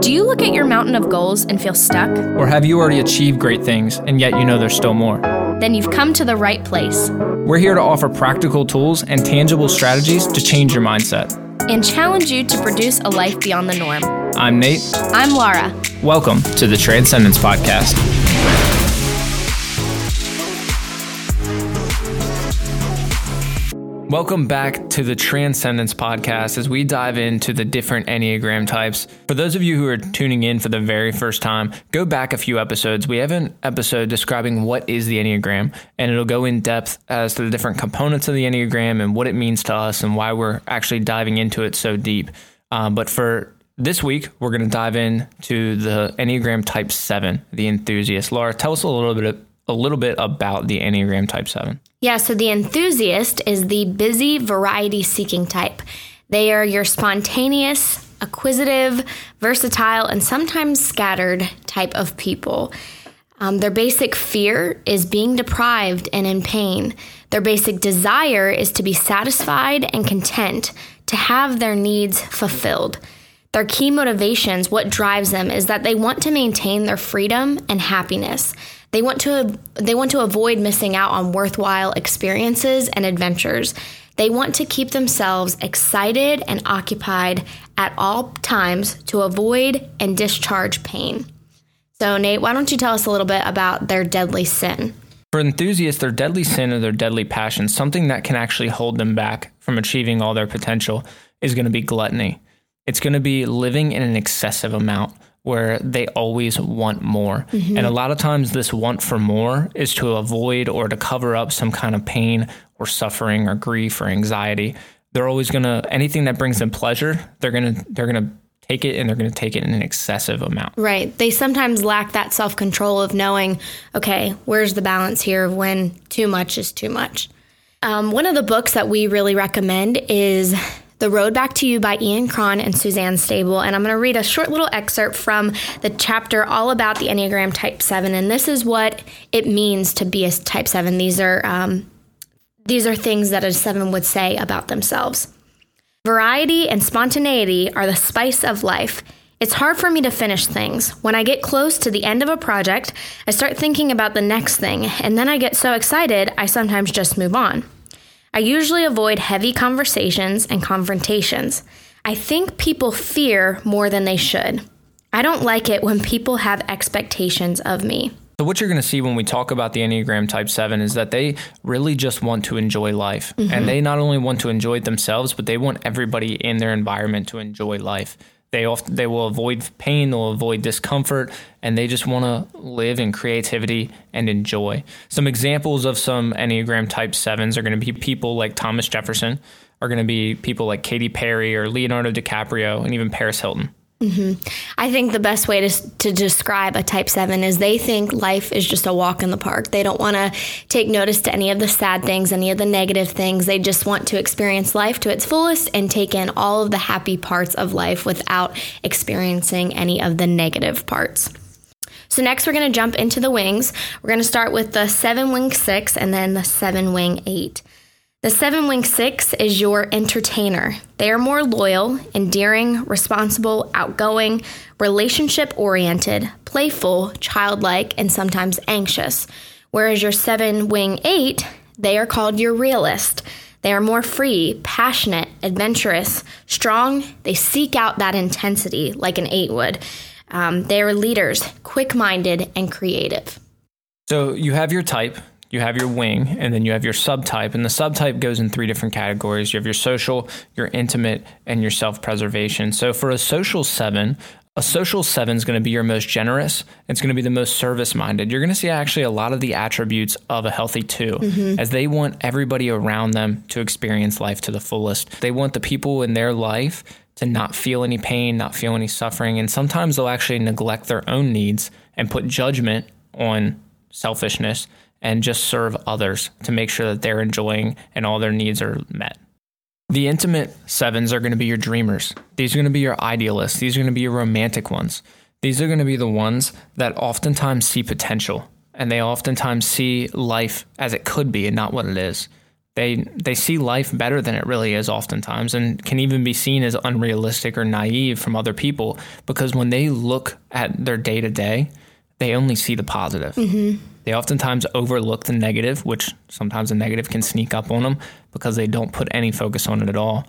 Do you look at your mountain of goals and feel stuck? Or have you already achieved great things and yet you know there's still more? Then you've come to the right place. We're here to offer practical tools and tangible strategies to change your mindset. And challenge you to produce a life beyond the norm. I'm Nate. I'm Laura. Welcome to the Transcendence Podcast. Welcome back to the Transcendence Podcast as we dive into the different Enneagram types. For those of you who are tuning in for the very first time, go back a few episodes. We have an episode describing what is the Enneagram, and it'll go in depth as to the different components of the Enneagram and what it means to us and why we're actually diving into it so deep. Um, but for this week, we're going to dive into the Enneagram Type 7, the enthusiast. Laura, tell us a little bit a little bit about the Enneagram Type 7. Yeah, so the enthusiast is the busy, variety seeking type. They are your spontaneous, acquisitive, versatile, and sometimes scattered type of people. Um, their basic fear is being deprived and in pain. Their basic desire is to be satisfied and content, to have their needs fulfilled. Their key motivations, what drives them, is that they want to maintain their freedom and happiness. They want to they want to avoid missing out on worthwhile experiences and adventures. They want to keep themselves excited and occupied at all times to avoid and discharge pain. So, Nate, why don't you tell us a little bit about their deadly sin? For enthusiasts, their deadly sin or their deadly passion, something that can actually hold them back from achieving all their potential, is going to be gluttony. It's going to be living in an excessive amount where they always want more. Mm-hmm. And a lot of times, this want for more is to avoid or to cover up some kind of pain or suffering or grief or anxiety. They're always gonna anything that brings them pleasure. They're gonna they're gonna take it and they're going to take it in an excessive amount. Right. They sometimes lack that self control of knowing, okay, where's the balance here of when too much is too much. Um, one of the books that we really recommend is the Road Back to You by Ian Cron and Suzanne Stabile. And I'm going to read a short little excerpt from the chapter all about the Enneagram Type 7. And this is what it means to be a Type 7. These are, um, these are things that a 7 would say about themselves. Variety and spontaneity are the spice of life. It's hard for me to finish things. When I get close to the end of a project, I start thinking about the next thing, and then I get so excited, I sometimes just move on. I usually avoid heavy conversations and confrontations. I think people fear more than they should. I don't like it when people have expectations of me. So, what you're going to see when we talk about the Enneagram Type 7 is that they really just want to enjoy life. Mm-hmm. And they not only want to enjoy it themselves, but they want everybody in their environment to enjoy life. They often, they will avoid pain, they'll avoid discomfort, and they just want to live in creativity and enjoy. Some examples of some Enneagram Type Sevens are going to be people like Thomas Jefferson, are going to be people like Katy Perry or Leonardo DiCaprio, and even Paris Hilton. Mm-hmm. I think the best way to, to describe a type 7 is they think life is just a walk in the park. They don't want to take notice to any of the sad things, any of the negative things. They just want to experience life to its fullest and take in all of the happy parts of life without experiencing any of the negative parts. So, next, we're going to jump into the wings. We're going to start with the seven wing six and then the seven wing eight. The seven wing six is your entertainer. They are more loyal, endearing, responsible, outgoing, relationship oriented, playful, childlike, and sometimes anxious. Whereas your seven wing eight, they are called your realist. They are more free, passionate, adventurous, strong. They seek out that intensity like an eight would. Um, they are leaders, quick minded, and creative. So you have your type, you have your wing, and then you have your subtype. And the subtype goes in three different categories you have your social, your intimate, and your self preservation. So for a social seven, a social seven is going to be your most generous. It's going to be the most service minded. You're going to see actually a lot of the attributes of a healthy 2 mm-hmm. as they want everybody around them to experience life to the fullest. They want the people in their life to not feel any pain, not feel any suffering. And sometimes they'll actually neglect their own needs and put judgment on selfishness and just serve others to make sure that they're enjoying and all their needs are met. The intimate sevens are going to be your dreamers. These are going to be your idealists. These are going to be your romantic ones. These are going to be the ones that oftentimes see potential and they oftentimes see life as it could be and not what it is. they they see life better than it really is oftentimes and can even be seen as unrealistic or naive from other people because when they look at their day to day they only see the positive mm-hmm. They oftentimes overlook the negative which sometimes the negative can sneak up on them because they don't put any focus on it at all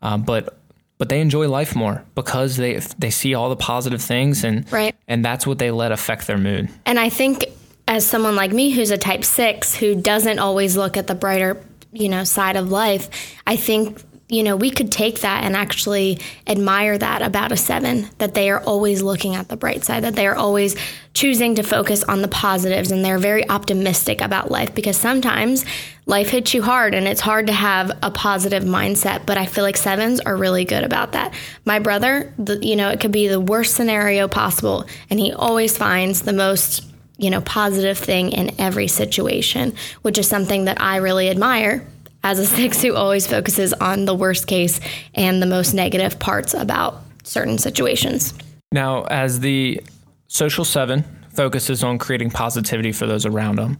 uh, but but they enjoy life more because they they see all the positive things and right. and that's what they let affect their mood and i think as someone like me who's a type 6 who doesn't always look at the brighter you know side of life i think you know we could take that and actually admire that about a seven that they are always looking at the bright side that they are always choosing to focus on the positives and they're very optimistic about life because sometimes life hits you hard and it's hard to have a positive mindset but i feel like sevens are really good about that. My brother the, you know it could be the worst scenario possible and he always finds the most you know, positive thing in every situation, which is something that I really admire as a six who always focuses on the worst case and the most negative parts about certain situations. Now, as the social seven focuses on creating positivity for those around them,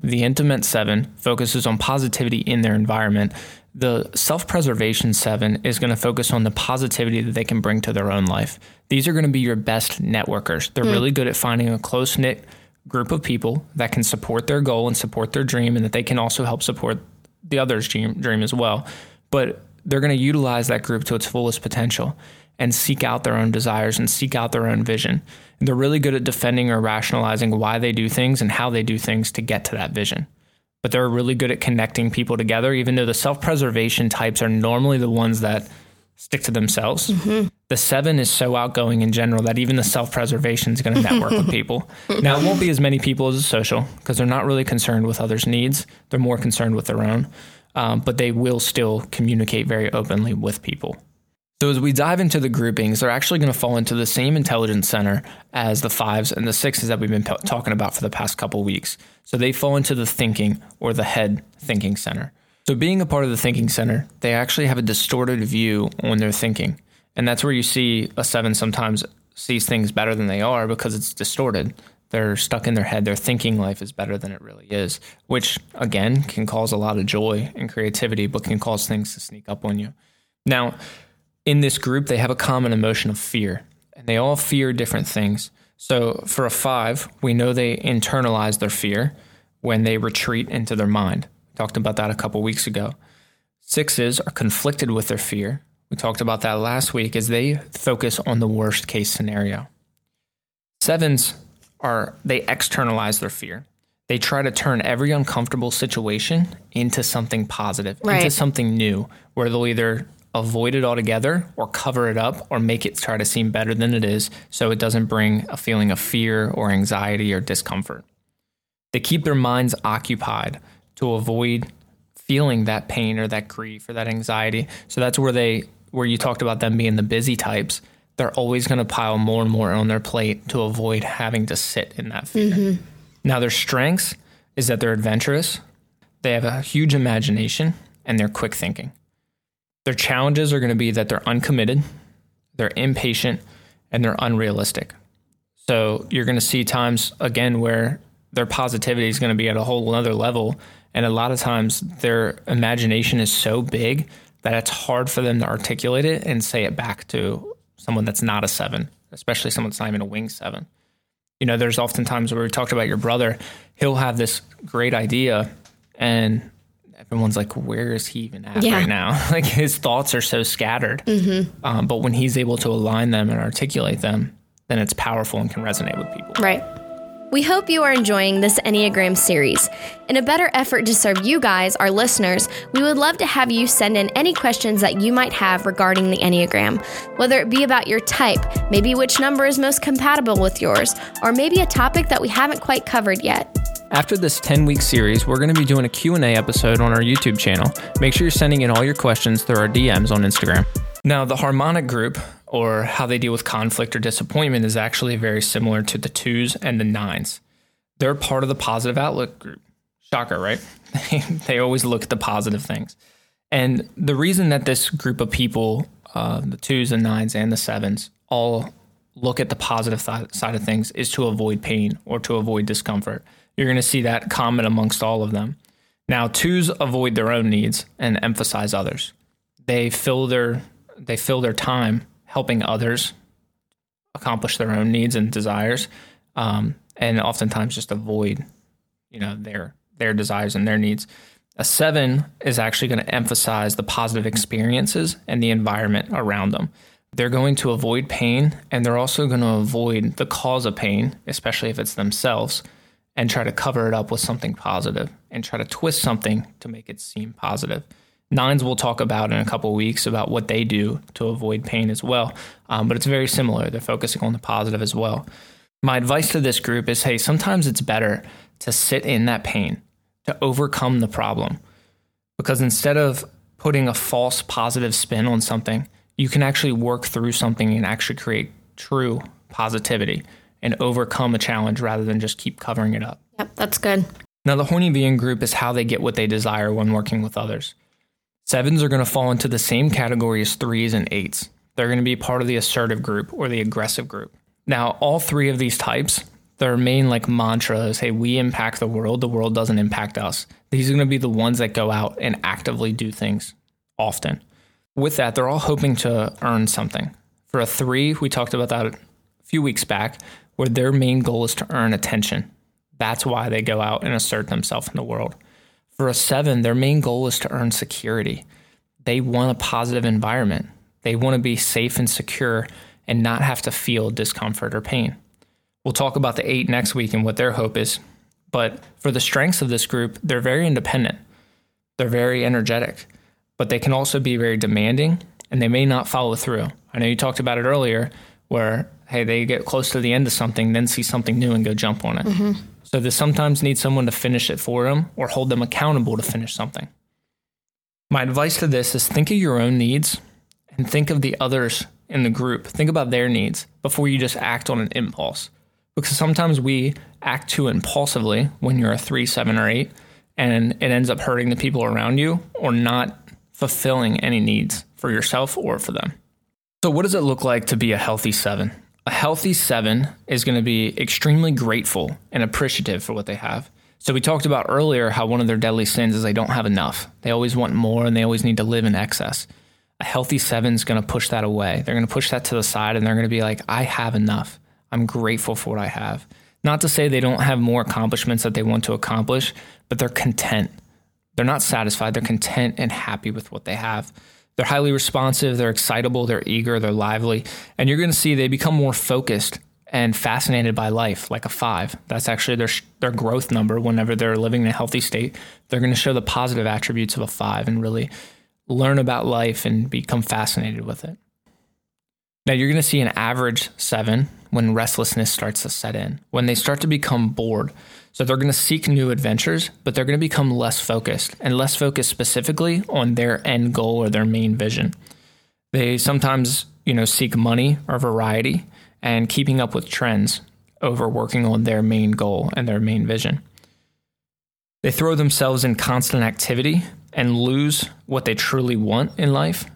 the intimate seven focuses on positivity in their environment. The self preservation seven is going to focus on the positivity that they can bring to their own life. These are going to be your best networkers. They're mm. really good at finding a close knit group of people that can support their goal and support their dream, and that they can also help support the other's dream, dream as well. But they're going to utilize that group to its fullest potential and seek out their own desires and seek out their own vision. And they're really good at defending or rationalizing why they do things and how they do things to get to that vision. But they're really good at connecting people together, even though the self preservation types are normally the ones that stick to themselves. Mm-hmm. The seven is so outgoing in general that even the self preservation is going to network with people. Now, it won't be as many people as a social because they're not really concerned with others' needs, they're more concerned with their own. Um, but they will still communicate very openly with people. So, as we dive into the groupings, they're actually going to fall into the same intelligence center as the fives and the sixes that we've been p- talking about for the past couple weeks. So, they fall into the thinking or the head thinking center. So, being a part of the thinking center, they actually have a distorted view on their thinking. And that's where you see a seven sometimes sees things better than they are because it's distorted. They're stuck in their head. They're thinking life is better than it really is, which again can cause a lot of joy and creativity, but can cause things to sneak up on you. Now, in this group, they have a common emotion of fear, and they all fear different things. So, for a five, we know they internalize their fear when they retreat into their mind. Talked about that a couple weeks ago. Sixes are conflicted with their fear. We talked about that last week as they focus on the worst case scenario. Sevens are they externalize their fear. They try to turn every uncomfortable situation into something positive, right. into something new, where they'll either avoid it altogether or cover it up or make it try to seem better than it is so it doesn't bring a feeling of fear or anxiety or discomfort. They keep their minds occupied to avoid feeling that pain or that grief or that anxiety. So that's where they where you talked about them being the busy types, they're always going to pile more and more on their plate to avoid having to sit in that fear. Mm-hmm. Now their strengths is that they're adventurous, they have a huge imagination, and they're quick thinking. Their challenges are going to be that they're uncommitted, they're impatient, and they're unrealistic. So you're going to see times again where their positivity is going to be at a whole other level and a lot of times their imagination is so big that it's hard for them to articulate it and say it back to someone that's not a seven, especially someone that's not even a wing seven. You know, there's often times where we talked about your brother, he'll have this great idea and everyone's like, where is he even at yeah. right now? like his thoughts are so scattered. Mm-hmm. Um, but when he's able to align them and articulate them, then it's powerful and can resonate with people. Right. We hope you are enjoying this Enneagram series. In a better effort to serve you guys, our listeners, we would love to have you send in any questions that you might have regarding the Enneagram, whether it be about your type, maybe which number is most compatible with yours, or maybe a topic that we haven't quite covered yet. After this 10-week series, we're going to be doing a Q&A episode on our YouTube channel. Make sure you're sending in all your questions through our DMs on Instagram. Now, the harmonic group, or how they deal with conflict or disappointment, is actually very similar to the twos and the nines. They're part of the positive outlook group. Shocker, right? they always look at the positive things. And the reason that this group of people, uh, the twos and nines and the sevens, all look at the positive th- side of things is to avoid pain or to avoid discomfort. You're going to see that common amongst all of them. Now, twos avoid their own needs and emphasize others. They fill their they fill their time helping others accomplish their own needs and desires, um, and oftentimes just avoid, you know, their their desires and their needs. A seven is actually going to emphasize the positive experiences and the environment around them. They're going to avoid pain and they're also going to avoid the cause of pain, especially if it's themselves, and try to cover it up with something positive and try to twist something to make it seem positive. Nines we'll talk about in a couple weeks about what they do to avoid pain as well, um, but it's very similar. They're focusing on the positive as well. My advice to this group is hey, sometimes it's better to sit in that pain to overcome the problem. Because instead of putting a false positive spin on something, you can actually work through something and actually create true positivity and overcome a challenge rather than just keep covering it up. Yep, that's good. Now, the Hornevian group is how they get what they desire when working with others. Sevens are going to fall into the same category as threes and eights. They're going to be part of the assertive group or the aggressive group. Now, all three of these types their main like mantra is hey we impact the world the world doesn't impact us. These are going to be the ones that go out and actively do things often. With that they're all hoping to earn something. For a three we talked about that a few weeks back where their main goal is to earn attention. That's why they go out and assert themselves in the world for a seven their main goal is to earn security they want a positive environment they want to be safe and secure and not have to feel discomfort or pain We'll talk about the eight next week and what their hope is. But for the strengths of this group, they're very independent. They're very energetic, but they can also be very demanding and they may not follow through. I know you talked about it earlier where, hey, they get close to the end of something, then see something new and go jump on it. Mm-hmm. So they sometimes need someone to finish it for them or hold them accountable to finish something. My advice to this is think of your own needs and think of the others in the group. Think about their needs before you just act on an impulse because sometimes we act too impulsively when you're a three, seven, or eight, and it ends up hurting the people around you or not fulfilling any needs for yourself or for them. So, what does it look like to be a healthy seven? A healthy seven is going to be extremely grateful and appreciative for what they have. So, we talked about earlier how one of their deadly sins is they don't have enough. They always want more and they always need to live in excess. A healthy seven is going to push that away. They're going to push that to the side and they're going to be like, I have enough. I'm grateful for what I have. Not to say they don't have more accomplishments that they want to accomplish, but they're content. They're not satisfied. They're content and happy with what they have. They're highly responsive, they're excitable, they're eager, they're lively. And you're going to see they become more focused and fascinated by life, like a five. That's actually their, their growth number whenever they're living in a healthy state. They're going to show the positive attributes of a five and really learn about life and become fascinated with it. Now, you're going to see an average seven when restlessness starts to set in, when they start to become bored. So they're going to seek new adventures, but they're going to become less focused and less focused specifically on their end goal or their main vision. They sometimes, you know, seek money or variety and keeping up with trends over working on their main goal and their main vision. They throw themselves in constant activity and lose what they truly want in life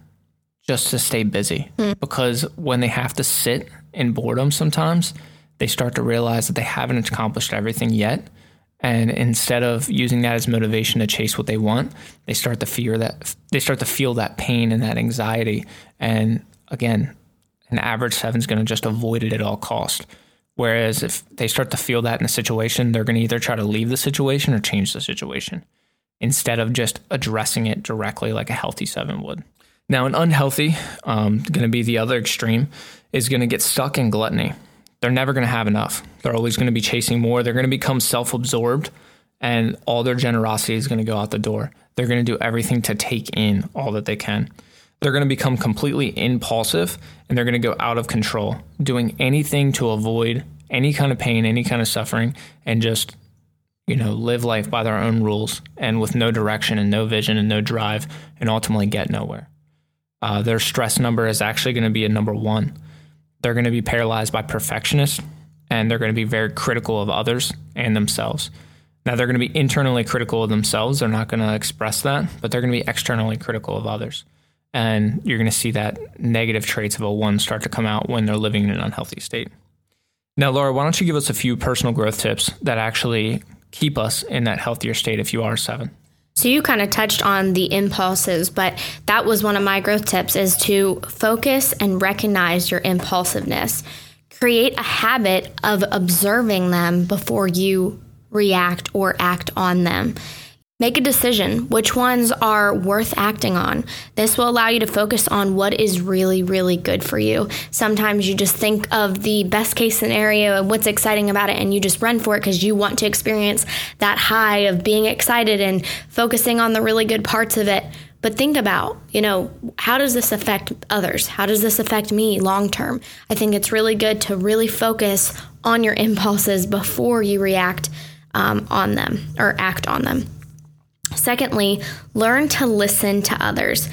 just to stay busy. Mm. Because when they have to sit in boredom sometimes, they start to realize that they haven't accomplished everything yet. And instead of using that as motivation to chase what they want, they start to fear that they start to feel that pain and that anxiety. And again, an average seven is going to just avoid it at all cost. Whereas if they start to feel that in a situation, they're going to either try to leave the situation or change the situation instead of just addressing it directly like a healthy seven would. Now, an unhealthy, um, going to be the other extreme, is going to get stuck in gluttony. They're never going to have enough. They're always going to be chasing more. They're going to become self absorbed, and all their generosity is going to go out the door. They're going to do everything to take in all that they can. They're going to become completely impulsive and they're going to go out of control, doing anything to avoid any kind of pain, any kind of suffering, and just you know, live life by their own rules and with no direction and no vision and no drive and ultimately get nowhere uh, their stress number is actually going to be a number one. They're going to be paralyzed by perfectionists and they're going to be very critical of others and themselves. Now, they're going to be internally critical of themselves. They're not going to express that, but they're going to be externally critical of others. And you're going to see that negative traits of a one start to come out when they're living in an unhealthy state. Now, Laura, why don't you give us a few personal growth tips that actually keep us in that healthier state if you are seven? So you kind of touched on the impulses, but that was one of my growth tips is to focus and recognize your impulsiveness. Create a habit of observing them before you react or act on them. Make a decision which ones are worth acting on. This will allow you to focus on what is really, really good for you. Sometimes you just think of the best case scenario and what's exciting about it, and you just run for it because you want to experience that high of being excited and focusing on the really good parts of it. But think about, you know, how does this affect others? How does this affect me long term? I think it's really good to really focus on your impulses before you react um, on them or act on them. Secondly, learn to listen to others.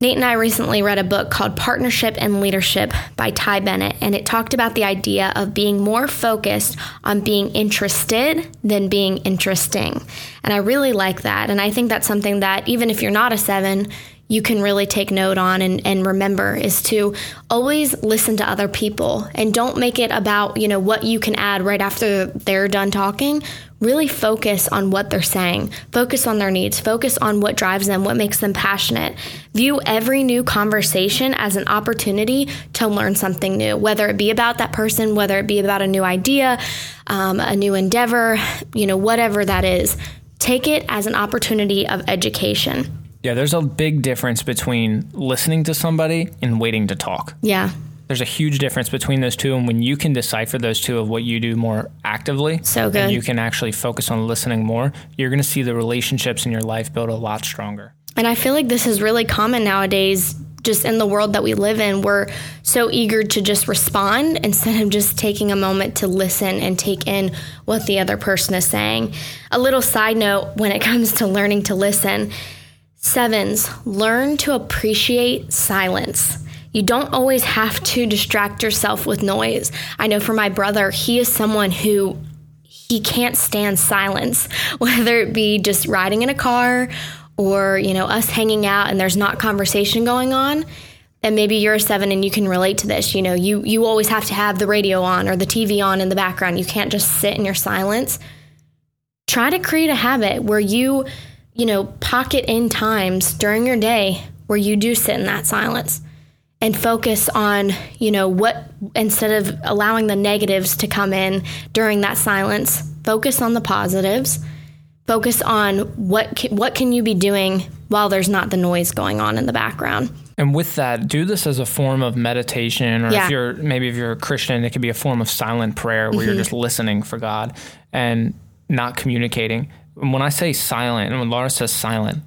Nate and I recently read a book called Partnership and Leadership by Ty Bennett, and it talked about the idea of being more focused on being interested than being interesting. And I really like that. And I think that's something that, even if you're not a seven, you can really take note on and, and remember is to always listen to other people and don't make it about you know what you can add right after they're done talking really focus on what they're saying. Focus on their needs. Focus on what drives them what makes them passionate. View every new conversation as an opportunity to learn something new whether it be about that person whether it be about a new idea um, a new endeavor you know whatever that is. Take it as an opportunity of education. Yeah, there's a big difference between listening to somebody and waiting to talk. Yeah. There's a huge difference between those two, and when you can decipher those two of what you do more actively, so good, and you can actually focus on listening more, you're going to see the relationships in your life build a lot stronger. And I feel like this is really common nowadays, just in the world that we live in. We're so eager to just respond instead of just taking a moment to listen and take in what the other person is saying. A little side note when it comes to learning to listen Sevens, learn to appreciate silence. You don't always have to distract yourself with noise. I know for my brother, he is someone who he can't stand silence, whether it be just riding in a car or, you know, us hanging out and there's not conversation going on. And maybe you're a seven and you can relate to this. You know, you, you always have to have the radio on or the TV on in the background. You can't just sit in your silence. Try to create a habit where you you know, pocket in times during your day where you do sit in that silence and focus on, you know, what instead of allowing the negatives to come in during that silence, focus on the positives. Focus on what can, what can you be doing while there's not the noise going on in the background. And with that, do this as a form of meditation, or yeah. if you're maybe if you're a Christian, it could be a form of silent prayer where mm-hmm. you're just listening for God and not communicating when I say silent, and when Laura says silent,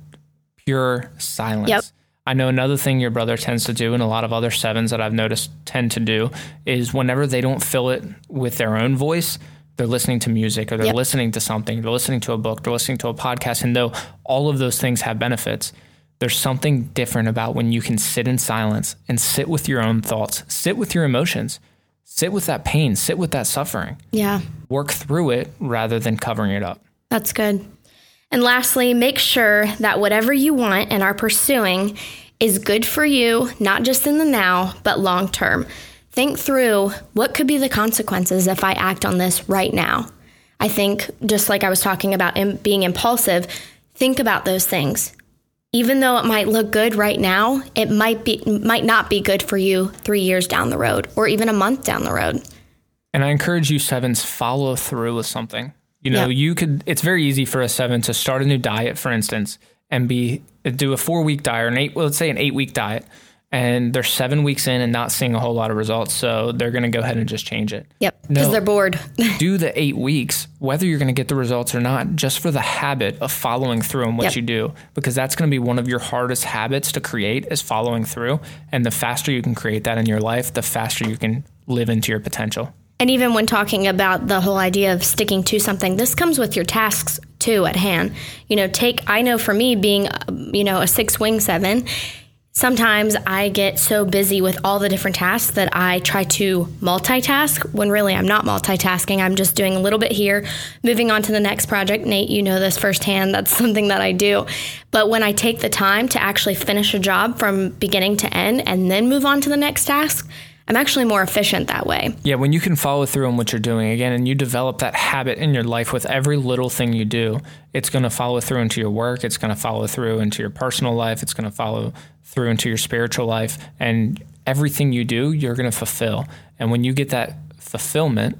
pure silence. Yep. I know another thing your brother tends to do, and a lot of other sevens that I've noticed tend to do, is whenever they don't fill it with their own voice, they're listening to music or they're yep. listening to something, they're listening to a book, they're listening to a podcast. And though all of those things have benefits, there's something different about when you can sit in silence and sit with your own thoughts, sit with your emotions, sit with that pain, sit with that suffering. Yeah. Work through it rather than covering it up. That's good. And lastly, make sure that whatever you want and are pursuing is good for you, not just in the now, but long term. Think through what could be the consequences if I act on this right now. I think, just like I was talking about being impulsive, think about those things. Even though it might look good right now, it might be might not be good for you 3 years down the road or even a month down the road. And I encourage you sevens follow through with something. You know, you could. It's very easy for a seven to start a new diet, for instance, and be do a four week diet or an eight. Well, let's say an eight week diet, and they're seven weeks in and not seeing a whole lot of results. So they're going to go ahead and just change it. Yep, because no, they're bored. do the eight weeks, whether you're going to get the results or not, just for the habit of following through on what yep. you do, because that's going to be one of your hardest habits to create is following through. And the faster you can create that in your life, the faster you can live into your potential. And even when talking about the whole idea of sticking to something, this comes with your tasks too at hand. You know, take, I know for me being, um, you know, a six wing seven, sometimes I get so busy with all the different tasks that I try to multitask when really I'm not multitasking. I'm just doing a little bit here, moving on to the next project. Nate, you know this firsthand. That's something that I do. But when I take the time to actually finish a job from beginning to end and then move on to the next task, I'm actually more efficient that way. Yeah, when you can follow through on what you're doing again and you develop that habit in your life with every little thing you do, it's going to follow through into your work, it's going to follow through into your personal life, it's going to follow through into your spiritual life and everything you do, you're going to fulfill. And when you get that fulfillment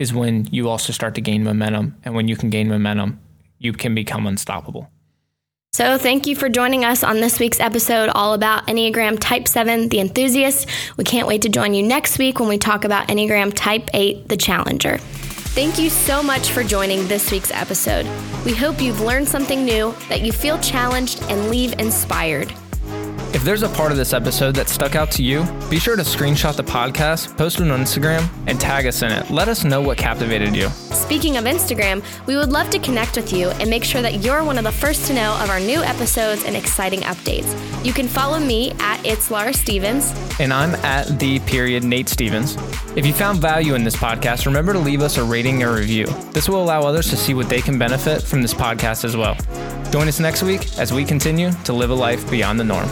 is when you also start to gain momentum and when you can gain momentum, you can become unstoppable. So, thank you for joining us on this week's episode all about Enneagram Type 7, the enthusiast. We can't wait to join you next week when we talk about Enneagram Type 8, the challenger. Thank you so much for joining this week's episode. We hope you've learned something new, that you feel challenged, and leave inspired. If there's a part of this episode that stuck out to you, be sure to screenshot the podcast, post it on Instagram, and tag us in it. Let us know what captivated you. Speaking of Instagram, we would love to connect with you and make sure that you're one of the first to know of our new episodes and exciting updates. You can follow me at It's Laura Stevens. And I'm at the period Nate Stevens. If you found value in this podcast, remember to leave us a rating or review. This will allow others to see what they can benefit from this podcast as well. Join us next week as we continue to live a life beyond the norm.